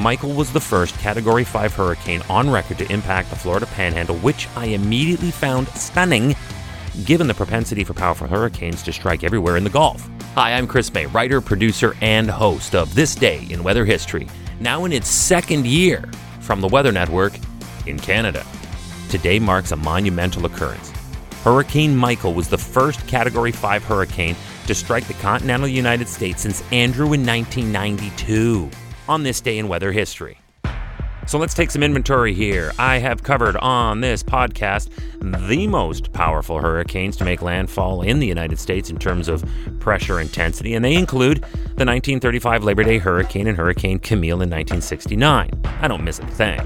Michael was the first Category 5 hurricane on record to impact the Florida Panhandle, which I immediately found stunning given the propensity for powerful hurricanes to strike everywhere in the Gulf. Hi, I'm Chris Mei, writer, producer, and host of This Day in Weather History, now in its second year from the Weather Network in Canada. Today marks a monumental occurrence. Hurricane Michael was the first Category 5 hurricane to strike the continental United States since Andrew in 1992 on this day in weather history. So let's take some inventory here. I have covered on this podcast the most powerful hurricanes to make landfall in the United States in terms of pressure intensity, and they include the 1935 Labor Day hurricane and Hurricane Camille in 1969. I don't miss a thing.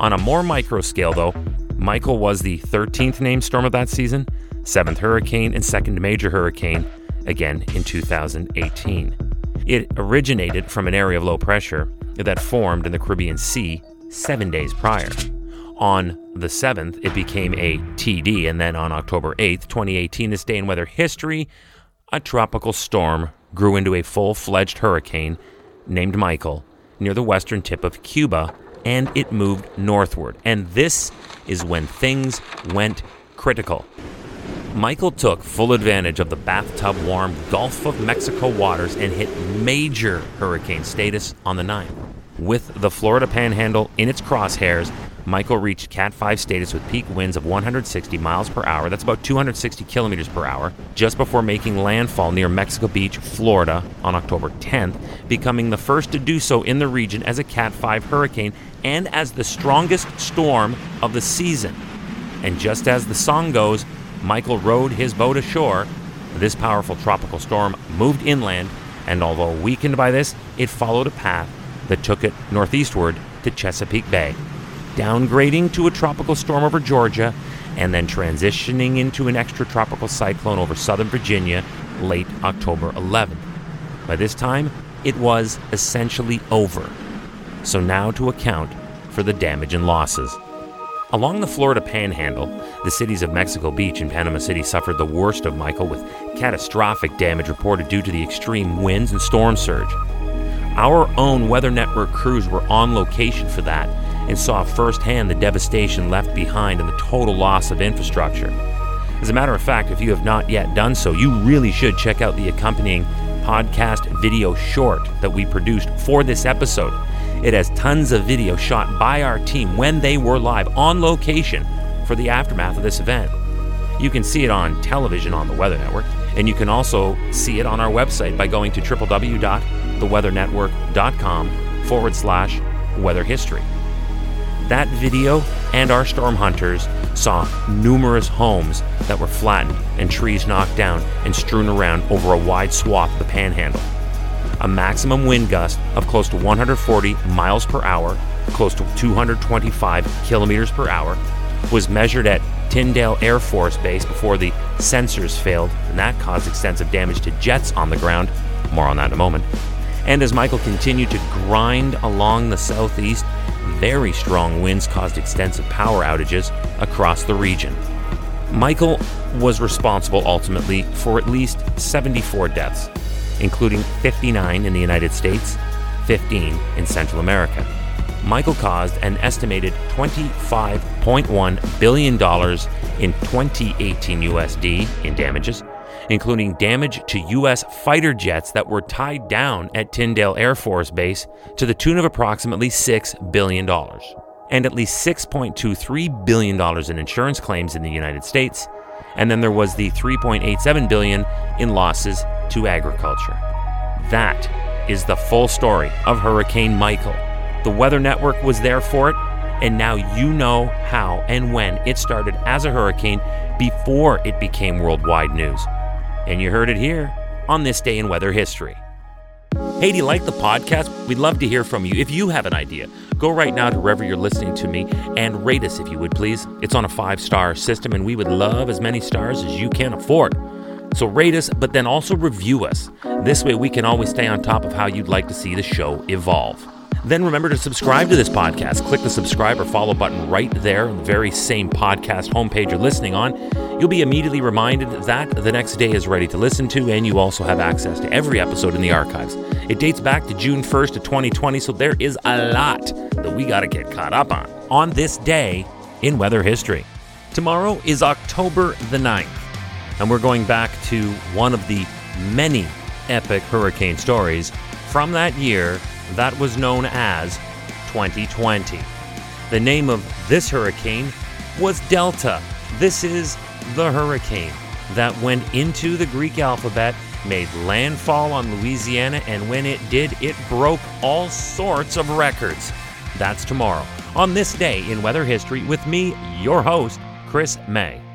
On a more micro scale, though, Michael was the 13th named storm of that season, 7th hurricane, and 2nd major hurricane, again in 2018. It originated from an area of low pressure that formed in the Caribbean Sea seven days prior. On the 7th, it became a TD, and then on October 8th, 2018, this day in weather history, a tropical storm grew into a full fledged hurricane named Michael near the western tip of Cuba, and it moved northward. And this is when things went critical. Michael took full advantage of the bathtub warm Gulf of Mexico waters and hit major hurricane status on the 9th. With the Florida panhandle in its crosshairs, Michael reached Cat 5 status with peak winds of 160 miles per hour, that's about 260 kilometers per hour, just before making landfall near Mexico Beach, Florida on October 10th, becoming the first to do so in the region as a Cat 5 hurricane and as the strongest storm of the season. And just as the song goes, Michael rowed his boat ashore. This powerful tropical storm moved inland, and although weakened by this, it followed a path that took it northeastward to Chesapeake Bay, downgrading to a tropical storm over Georgia, and then transitioning into an extratropical cyclone over southern Virginia late October 11th. By this time, it was essentially over. So now to account for the damage and losses. Along the Florida panhandle, the cities of Mexico Beach and Panama City suffered the worst of Michael with catastrophic damage reported due to the extreme winds and storm surge. Our own Weather Network crews were on location for that and saw firsthand the devastation left behind and the total loss of infrastructure. As a matter of fact, if you have not yet done so, you really should check out the accompanying podcast video short that we produced for this episode. It has tons of video shot by our team when they were live on location for the aftermath of this event. You can see it on television on the Weather Network, and you can also see it on our website by going to www.theweathernetwork.com forward slash weather history. That video and our storm hunters saw numerous homes that were flattened and trees knocked down and strewn around over a wide swath of the panhandle. A maximum wind gust of close to 140 miles per hour, close to 225 kilometers per hour, was measured at Tyndall Air Force Base before the sensors failed, and that caused extensive damage to jets on the ground. More on that in a moment. And as Michael continued to grind along the southeast, very strong winds caused extensive power outages across the region. Michael was responsible ultimately for at least 74 deaths, including 59 in the United States, 15 in Central America. Michael caused an estimated $25.1 billion in 2018 USD in damages, including damage to U.S. fighter jets that were tied down at Tyndall Air Force Base to the tune of approximately $6 billion, and at least $6.23 billion in insurance claims in the United States. And then there was the 3.87 billion in losses to agriculture. That is the full story of Hurricane Michael. The Weather Network was there for it, and now you know how and when it started as a hurricane before it became worldwide news. And you heard it here on this day in weather history. Hey, do you like the podcast? We'd love to hear from you. If you have an idea, go right now to wherever you're listening to me and rate us if you would please. It's on a five star system, and we would love as many stars as you can afford. So rate us, but then also review us. This way we can always stay on top of how you'd like to see the show evolve. then remember to subscribe to this podcast. Click the subscribe or follow button right there on the very same podcast homepage you're listening on. You'll be immediately reminded that the next day is ready to listen to, and you also have access to every episode in the archives. It dates back to June 1st of 2020, so there is a lot that we got to get caught up on on this day in weather history. Tomorrow is October the 9th, and we're going back to one of the many epic hurricane stories from that year that was known as 2020. The name of this hurricane was Delta. This is the hurricane that went into the Greek alphabet, made landfall on Louisiana, and when it did, it broke all sorts of records. That's tomorrow, on this day in weather history, with me, your host, Chris Mei.